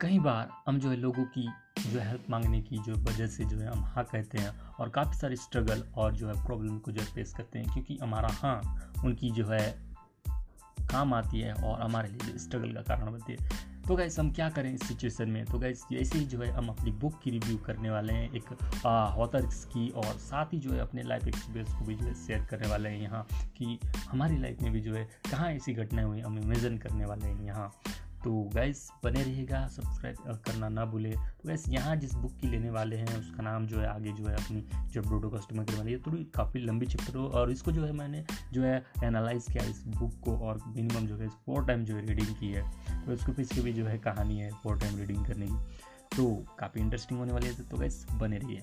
कई बार हम जो है लोगों की जो है हेल्प मांगने की जो वजह से जो है हम हाँ कहते हैं और काफ़ी सारे स्ट्रगल और जो है प्रॉब्लम को जो है फेस करते हैं क्योंकि हमारा हाँ उनकी जो है काम आती है और हमारे लिए स्ट्रगल का कारण बनती है तो गैस हम क्या करें इस सिचुएशन में तो गैस ऐसे ही जो है हम अपनी बुक की रिव्यू करने वाले हैं एक हॉथर्स की और साथ ही जो है अपने लाइफ एक्सपीरियंस को भी जो है शेयर करने वाले हैं यहाँ कि हमारी लाइफ में भी जो है कहाँ ऐसी घटनाएँ हुई हम इमेजन करने वाले हैं यहाँ तो गैस बने रहिएगा सब्सक्राइब करना ना भूले। तो गैस यहाँ जिस बुक की लेने वाले हैं, उसका नाम जो है, आगे जो है अपनी जो ब्रोडो कस्टमर करने वाली है, थोड़ी काफ़ी लंबी चैप्टर हो, और इसको जो है मैंने जो है एनालाइज किया इस बुक को, और मिनिमम जो है फोर टाइम जो है रीडिंग की है। तो इसके पीछे भी जो है कहानी है फोर टाइम रीडिंग करने की। तो काफ़ी इंटरेस्टिंग होने वाली है तो गैस बने रहिए